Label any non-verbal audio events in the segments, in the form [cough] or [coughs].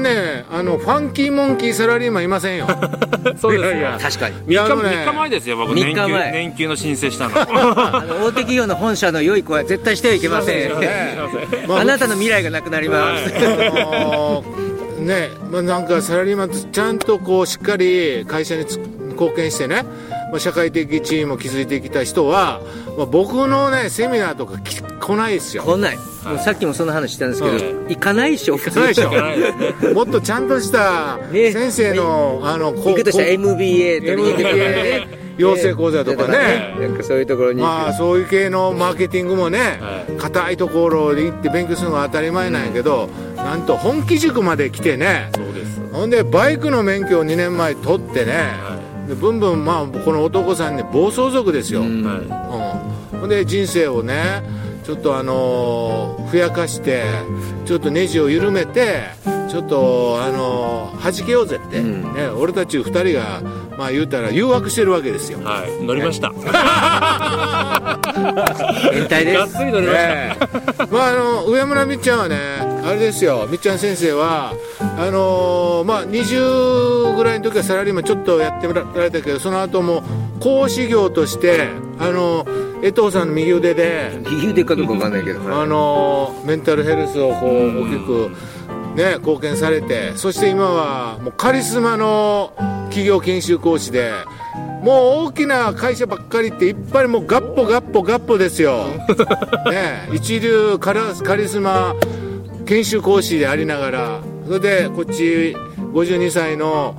ねあのファンキーモンキーサラリーマンいませんよ。[laughs] そうですよ。いやいや。確かに。いやあの3日ね3日前ですよ僕。三年給日前。年給の申請したの。[laughs] あの大手企業の本社の良い子は絶対してはいけません。[laughs] ああなたの未来がなくなります、あのねまあ、なんかサラリーマンとちゃんとこうしっかり会社につ貢献してね、まあ、社会的地位も築いてきた人は、まあ、僕のねセミナーとかき来ないですよ。来ない、もうさっきもその話したんですけど、うん行かないでしょ。行かないでしょ。もっとちゃんとしたね。先生の、あのこ行くとした MBA とか MBA 養成講座とかね。なんかそういうところにまあそういう系のマーケティングもねはい。硬いところで行って勉強するのが当たり前なんやけど、なんと本気塾まで来てね。そうです。ほんでバイクの免許を2年前取ってね、でブンブンまあこの男さんね暴走族ですよ、うん。うん。はほんで人生をねちょっとあのーふやかしてちょっとネジを緩めてちょっとあのー弾けようぜって、うん。ね、俺たち2人がまあ言うたら誘惑してるわけですよ。い、はい、乗りました。[laughs] 変態でがっすつり乗りました、ね。えまああの上村みっちゃんはねあれですよみっちゃん先生はあのーまあ20ぐらいの時はサラリーマンちょっとやってもられたけどその後も講師業としてあの江藤さんの右腕で右腕かどうかわかんないけど、あのメンタルヘルスをこう大きく、ね、貢献されてそして今はもうカリスマの企業研修講師でもう大きな会社ばっかりっていっぱいもうガッポガッポガッポですよ、[laughs] ね、一流カラカリスマ研修講師でありながらそれでこっち52歳の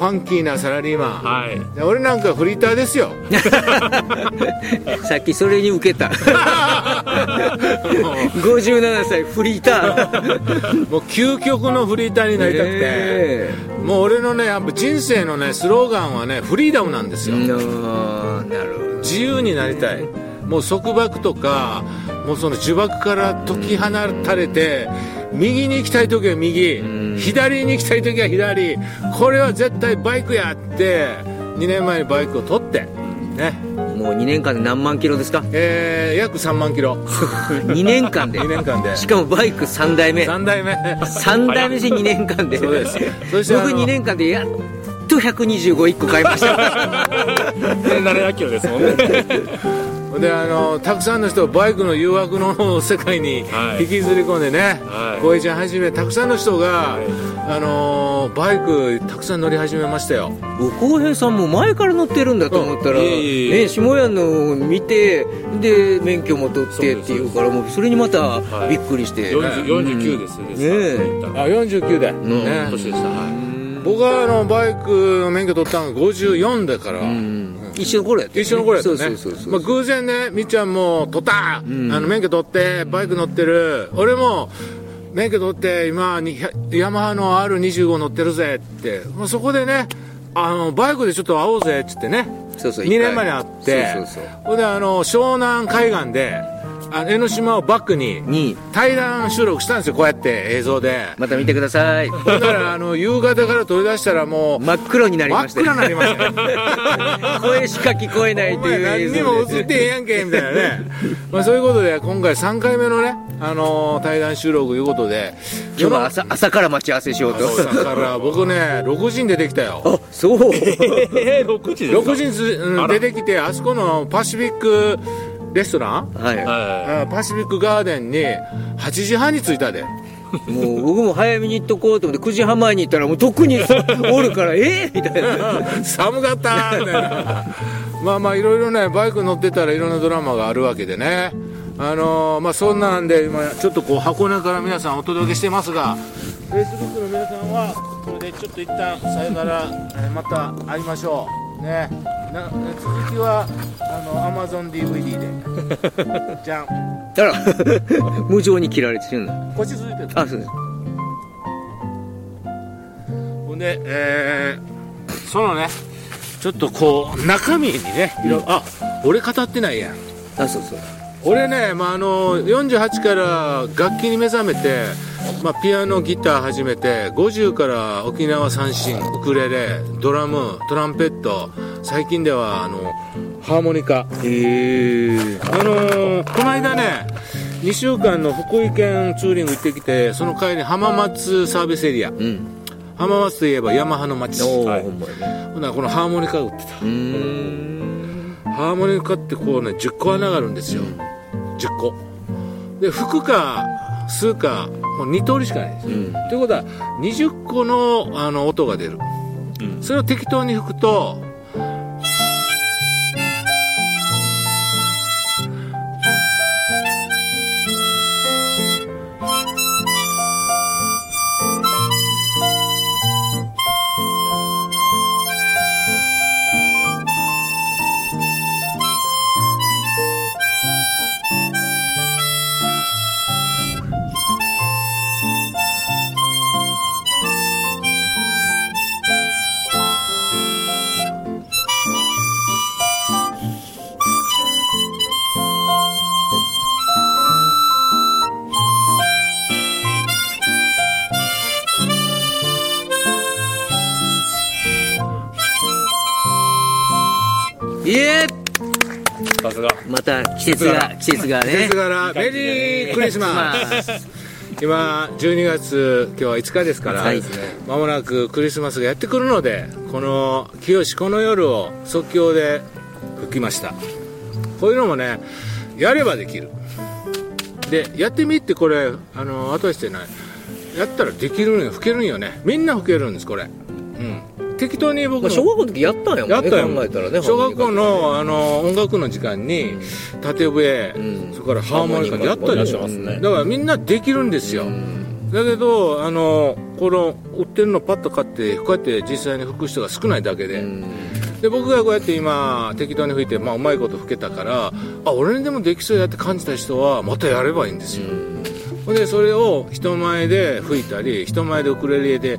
ファンキーなサラリーマン、はい。で俺なんかフリーターですよ。[laughs] さっきそれに受けた。[laughs] 57歳フリーター。[laughs] もう究極のフリーターになりたくて、え。もう俺のねやっぱ人生のねスローガンはねフリーダムなんですよ、ななるほど。自由になりたい。もう束縛とかもうその呪縛から解き放たれて、右に行きたい時は右、左に行きたい時は左。これは絶対バイクやって2年前にバイクを取ってね。もう2年間で何万キロですか？えー、約3万キロ。[laughs] 2年間で？2年間で。しかもバイク3台目。3代目。3台目で2年間で。そうです。そして僕2年間でやっと125 1個買いました。[laughs] [laughs] 700キロですもんねであのたくさんの人をバイクの誘惑の世界にはい。引きずり込んでねはい。浩、平、ちゃんはじめたくさんの人が、あのバイクたくさん乗り始めましたよ。浩平さんも前から乗ってるんだと思ったら、ね、下屋の見てで免許も取ってっていうからもうそれにまたはい。びっくりして、40 49ですです、ね。え。あ49で、ん。ね。年でした。はい。僕はあのバイクの免許取ったのが54だから、うん一緒の頃やったよね。一緒の頃やったね。そうそうそうまあ、偶然ねみっちゃんも取った、ん。あの免許取ってバイク乗ってる。俺も免許取って今にヤマハの R25 乗ってるぜって、まあ、そこでねあのバイクでちょっと会おうぜっつってね。そうそう2年前に会って。そうそうそう。ほんであの湘南海岸であの江ノ島をバックにに。対談収録したんですよこうやって映像で。また見てください。ほんならあの夕方から取り出したらもう真っ黒になり真っました暗になりましたよ。[laughs] 声しか聞こえないおという映前何にも映ってへんやんけみたいなね。まあそういうことで今回3回目のね、あのー対談収録いうことで今日は朝朝から待ち合わせしようと。だから。僕ね6時に出てきたよ。あそう。[laughs] えー、6時ですか？6時につ、うん出てきてあそこのパシフィックレストラン？はい。はあパシフィックガーデンに8時半に着いたで。もう僕も早めに行っとこうと思って9時半前に行ったらもう特に [laughs] おるからえ？ーみたいな。寒かったみたいな。まあまあいろいろねバイク乗ってたらいろんなドラマがあるわけでね。あのーまあそんなんで今ちょっとこう箱根から皆さんお届けしてますが Facebook の皆さんはこれでちょっと一旦さよなら、えーまた会いましょう。ねな続きはあの AmazonDVD で。[laughs] じゃん。あら。[laughs] 無情に切られてるんだ。腰続いてる。あそうです。ほんで、えーそのねちょっとこう中身にねいろ、あ俺語ってないやん。あそうそう。俺ね、まあ、あの48から楽器に目覚めて、まあ、ピアノギター始めて50から沖縄三振ウクレレドラムトランペット最近ではあのハーモニカ。へえ。あのーこの間ね2週間の福井県ツーリング行ってきてその帰り浜松サービスエリア。うん。浜松といえばヤマハの町。おお、はい。ほならこのハーモニカ売ってた。ハーモニカってこうね10個穴があるんですよ、10個。で吹くか吸うかもう2通りしかないんです。よ、うん。ということは20個のあの音が出る、うん。それを適当に吹くと季節が季節がね。季節柄。メリークリスマス。[laughs] 今12月今日は5日ですから、はい。まもなくクリスマスがやってくるのでこの「清この夜」を即興で吹きました。こういうのもねやればできる。でやってみってこれあの後してない。やったらできるんよ。吹けるんよね。みんな吹けるんですこれ。うん適当に僕ま小学校の時やったんやもんねやったよ。考えたらね小学校のあの音楽の時間に縦笛、うん。それからハーモニカでやったでしょハーモニカやってますね。だからみんなできるんですよ、だけどあのこの売ってるのパッと買ってこうやって実際に吹く人が少ないだけで、で僕がこうやって今適当に吹いて、まあ、うまいこと吹けたからあ俺にでもできそうやって感じた人はまたやればいいんですよ、ほんでそれを人前で吹いたり人前でウクレレで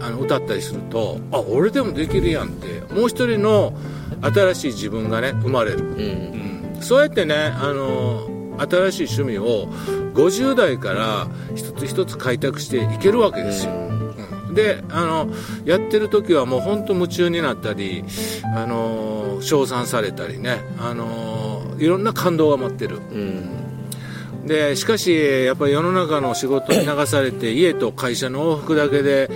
あの歌ったりするとあ俺でもできるやんってもう一人の新しい自分がね生まれる、うん。うん。そうやってねあの新しい趣味を50代から一つ一つ開拓していけるわけですよ、うん。であのやってる時はもう本当夢中になったりあの称賛されたりねあのいろんな感動が待ってる。うん。でしかしやっぱり世の中の仕事に流されて家と会社の往復だけで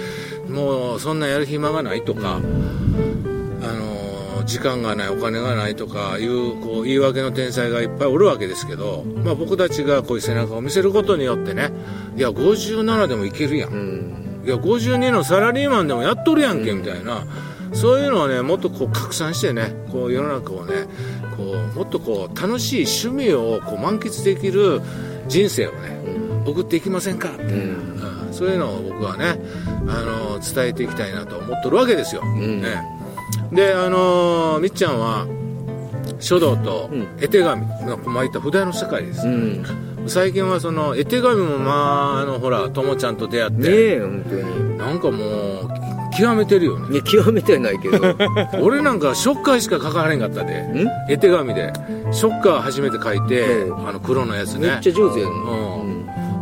もうそんなやる暇がないとか、あの時間がないお金がないとかいうこう言い訳の天才がいっぱいおるわけですけど、まあ、僕たちがこういう背中を見せることによってねいや57でもいけるやん、うん。いや52のサラリーマンでもやっとるやんけみたいな、そういうのをねもっとこう拡散してねこう世の中をねこうもっとこう楽しい趣味をこう満喫できる人生をね送っていきませんかって、うん。うんそういうのを僕はねあの伝えていきたいなと思っとるわけですよ、ん。ね、であのみっちゃんは書道とうん。絵手紙の巻いた筆の世界です、うん。最近はその絵手紙もまああのほらともちゃんと出会って、ねえ本当に。なんかもう極めてるよね。極めてはないけど。[laughs] 俺なんかショッカーしか書かれんかったで。ん？絵手紙で。ショッカー初めて書いてうん。あの黒のやつね。めっちゃ上手やん。うん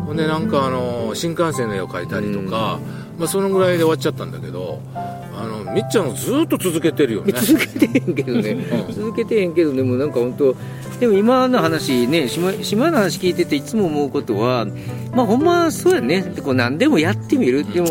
ほんでなんかあの新幹線の絵を描いたりとか、まあ、そのぐらいで終わっちゃったんだけどあのみっちゃんずっと続けてるよね。[laughs] 続けてへんけどね、うん。続けてへんけどでもなんか本当でも今の話ね島島の話聞いてていつも思うことはまあほんまそうやね。こう何でもやってみる、でも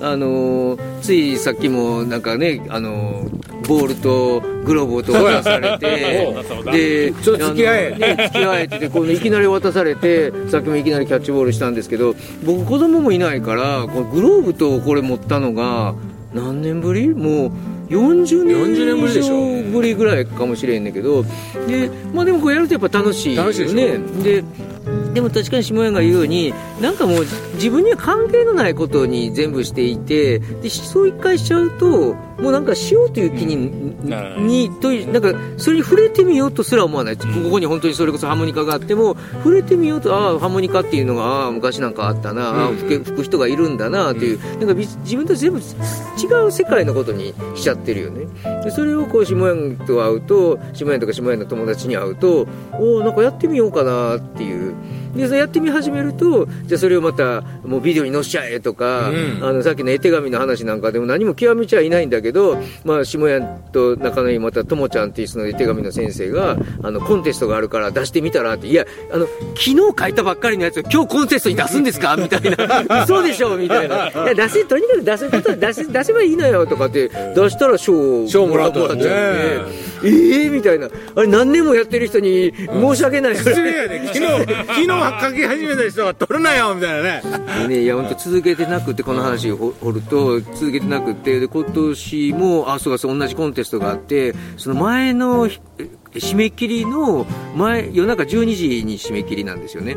あのーついさっきもなんかねあのーボールとグローブと渡されてでちょっと付き合え。ね、付き合えててこういきなり渡されてさっきもいきなりキャッチボールしたんですけど僕子供もいないからこのグローブとこれ持ったのが何年ぶり？もう40年40年ぶりでしょ。以上ぶりぐらいかもしれんねんけどで,、まあ、でもこうやるとやっぱ楽しいよね。楽しいでしょ。ででも確かに下屋が言うようになんかもう自分には関係のないことに全部していてでそう一回しちゃうともうなんかしようという気に,、うん。にというなんかそれに触れてみようとすら思わない、ここに本当にそれこそハーモニカがあっても触れてみようとああハーモニカっていうのがああ昔なんかあったな、ああうん吹く人がいるんだなという、なんかび自分と全部違う世界のことにしちゃってるよね。でそれをこう下屋と会うと下屋とか下屋の友達に会うとおおなんかやってみようかなっていうでそれやってみ始めるとじゃあそれをまたもうビデオに載せちゃえとか、うん。あのさっきの絵手紙の話なんかでも何も極めちゃいないんだけど、まあ、下屋と仲のいいまたともちゃんっていうその絵手紙の先生があのコンテストがあるから出してみたらっていやあの昨日書いたばっかりのやつを今日コンテストに出すんですか？[laughs] みたいな。嘘でしょ？みたいな。いや出せとにかく出すこと出せ出せばいいのよとかって出したら賞を賞もらっちゃってええみたいな。あれ何年もやってる人に申し訳ない。です失礼やで。昨日昨日 [laughs] 書き始めた人が取るなよみたいなね。ね、いや本当続けてなくてこの話を掘ると続けてなくてで今年もあそうかそう同じコンテストがあってその前の締め切りの前夜中12時に締め切りなんですよね。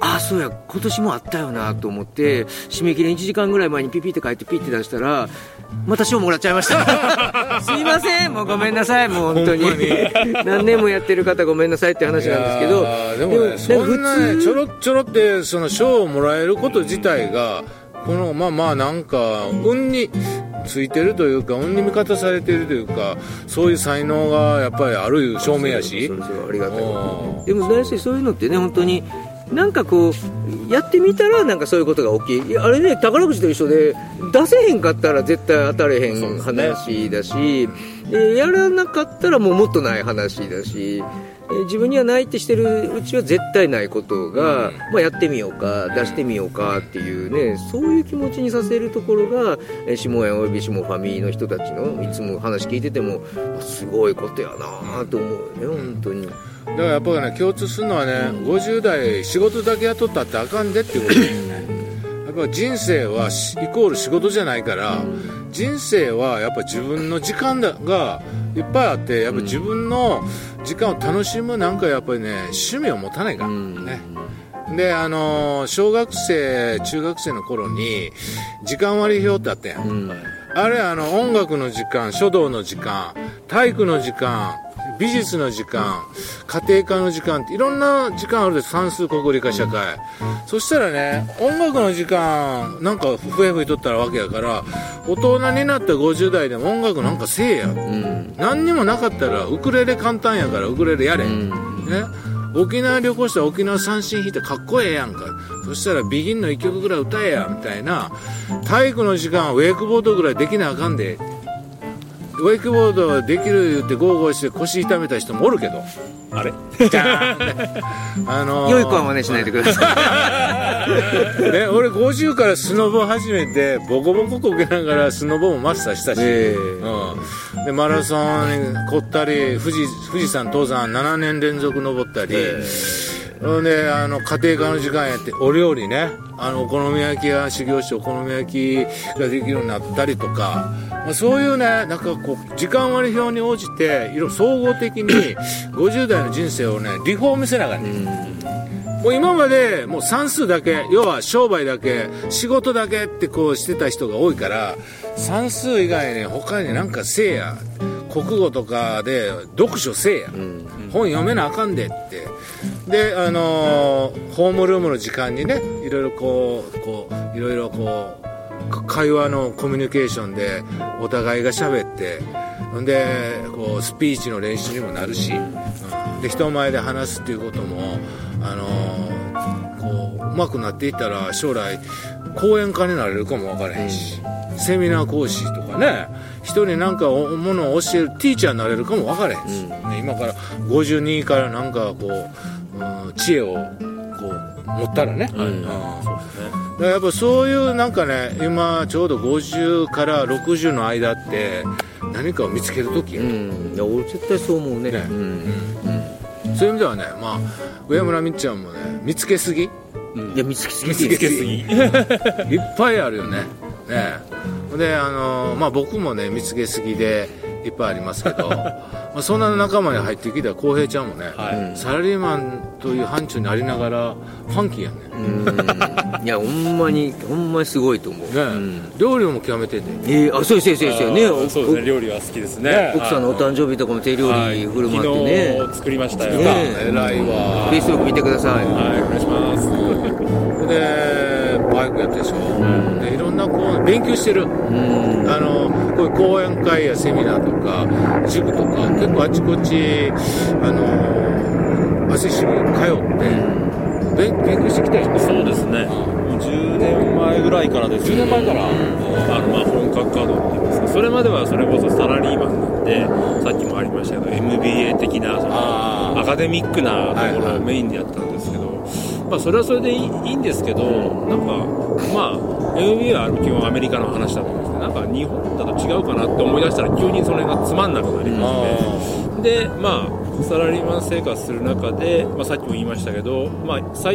あそうや今年もあったよなと思って締め切りの1時間ぐらい前にピピって書いてピッて出したらまた賞もらっちゃいました。[laughs] すいませんもうごめんなさいもう本当に。何年もやってる方ごめんなさいって話なんですけどでもねそんなねちょろちょろってその賞をもらえること自体がこのまあまあなんか運についてるというか運に味方されてるというかそういう才能がやっぱりある証明やし。でも大体そういうのってね本当になんかこうやってみたらなんかそういうことが起きいやあれね宝くじと一緒で出せへんかったら絶対当たれへん話だし、でやらなかったらもうもっとない話だしえー自分にはないってしてるうちは絶対ないことが、まあ、やってみようか出してみようかっていうねそういう気持ちにさせるところがえー下屋および下ファミの人たちのいつも話聞いててもあすごいことやなと思うよね本当に。だからやっぱりね共通するのはね50代仕事だけ雇ったってあかんでっていうことだよね。[laughs] やっぱ人生はしイコール仕事じゃないから人生はやっぱ自分の時間だがいっぱいあってやっぱ自分の時間を楽しむなんかやっぱりね趣味を持たないからね。であのー小学生中学生の頃に時間割表ってあったやん、あれあの音楽の時間書道の時間体育の時間美術の時間家庭科の時間っていろんな時間あるで算数国理科社会。そしたらね音楽の時間なんか笛吹いとったらわけやから大人になった50代でも音楽なんかせえや、何にもなかったらウクレレ簡単やからウクレレやれ、ね。沖縄旅行したら沖縄三振弾いてかっこええやんか。そしたらビギンの1曲ぐらい歌えやみたいな。体育の時間はウェイクボードぐらいできなあかんでウェイクボードできる言ってゴーゴーして腰痛めた人もおるけど。あれ？あ。のー。良い子は真似しないでくださね、俺50からスノボ始めてボコボコこけながらスノボもマスターしたし、ええ。うん、でマラソンに凝ったり富士富士山登山7年連続登ったり、ほんであの家庭科の時間やって。お料理ね。あのお好み焼きが修行してお好み焼きができるようになったりとか、まあ、そういうねなんかこう時間割表に応じていろいろ総合的に [coughs] 50代の人生をねリフォームせながらね、もう今までもう算数だけ要は商売だけ仕事だけってこうしてた人が多いから算数以外に他になんかせえや国語とかで読書せえや、本読めなあかんでってであのーホームルームの時間にねいろいろこうこういろいろこうか会話のコミュニケーションでお互いが喋ってほんでこうスピーチの練習にもなるし、うん。で人前で話すっていうことも、あのーこううまくなっていったら将来講演家になれるかも分からへんし、セミナー講師とかね人になんかおものを教えるティーチャーになれるかも分からへんし、ね今から52からなんかこう、うん知恵をこう持ったらね、うん。だからやっぱそういうなんかね今ちょうど50から60の間って何かを見つける時や、うん。いや俺絶対そう思うね。ね。うん。そういう意味ではねまあ上村みっちゃんもね見つけすぎ？いっいや見つけすぎ。見つけすぎ。[laughs] ぱいあるよね。ね。であのまあ僕もね見つけすぎでいっぱいありますけど [laughs] まあそんな仲間に入ってきた浩平ちゃんもね、はい。サラリーマンという範疇にありながらファンキーやね。うん。いやほんまにほんまにすごいと思う。ね、うん。料理も極めててえーあそうですそうですそうです。よねそうですね。料理は好きですね。奥さんのお誕生日とかも手料理振る舞ってね。昨日作りましたよ。ね偉いわ。フェイスブック見てください。はいお願いします。[laughs] でバイクやってるでしょ、でいろんなこう勉強してる、あのこういう講演会やセミナーとか塾とか結構あちこちあの朝日新聞に通って勉勉強してきたよねそうですね。もう10年前ぐらいからです10年前から。あのまあ本格稼働っていうんですか。それまではそれこそサラリーマンなんでさっきもありましたけど MBA 的なそのあアカデミックなとこはいはい。ろをメインでやったんですけど、まあ、それはそれでいいいいんですけど、なんか、まあ、MBA は基本アメリカの話だと思うんなんか日本だと違うかなって思い出したら、急にそれがつまんなくなりまして、で、まあ、サラリーマン生活する中で、まあ、さっきも言いましたけど、まあ、最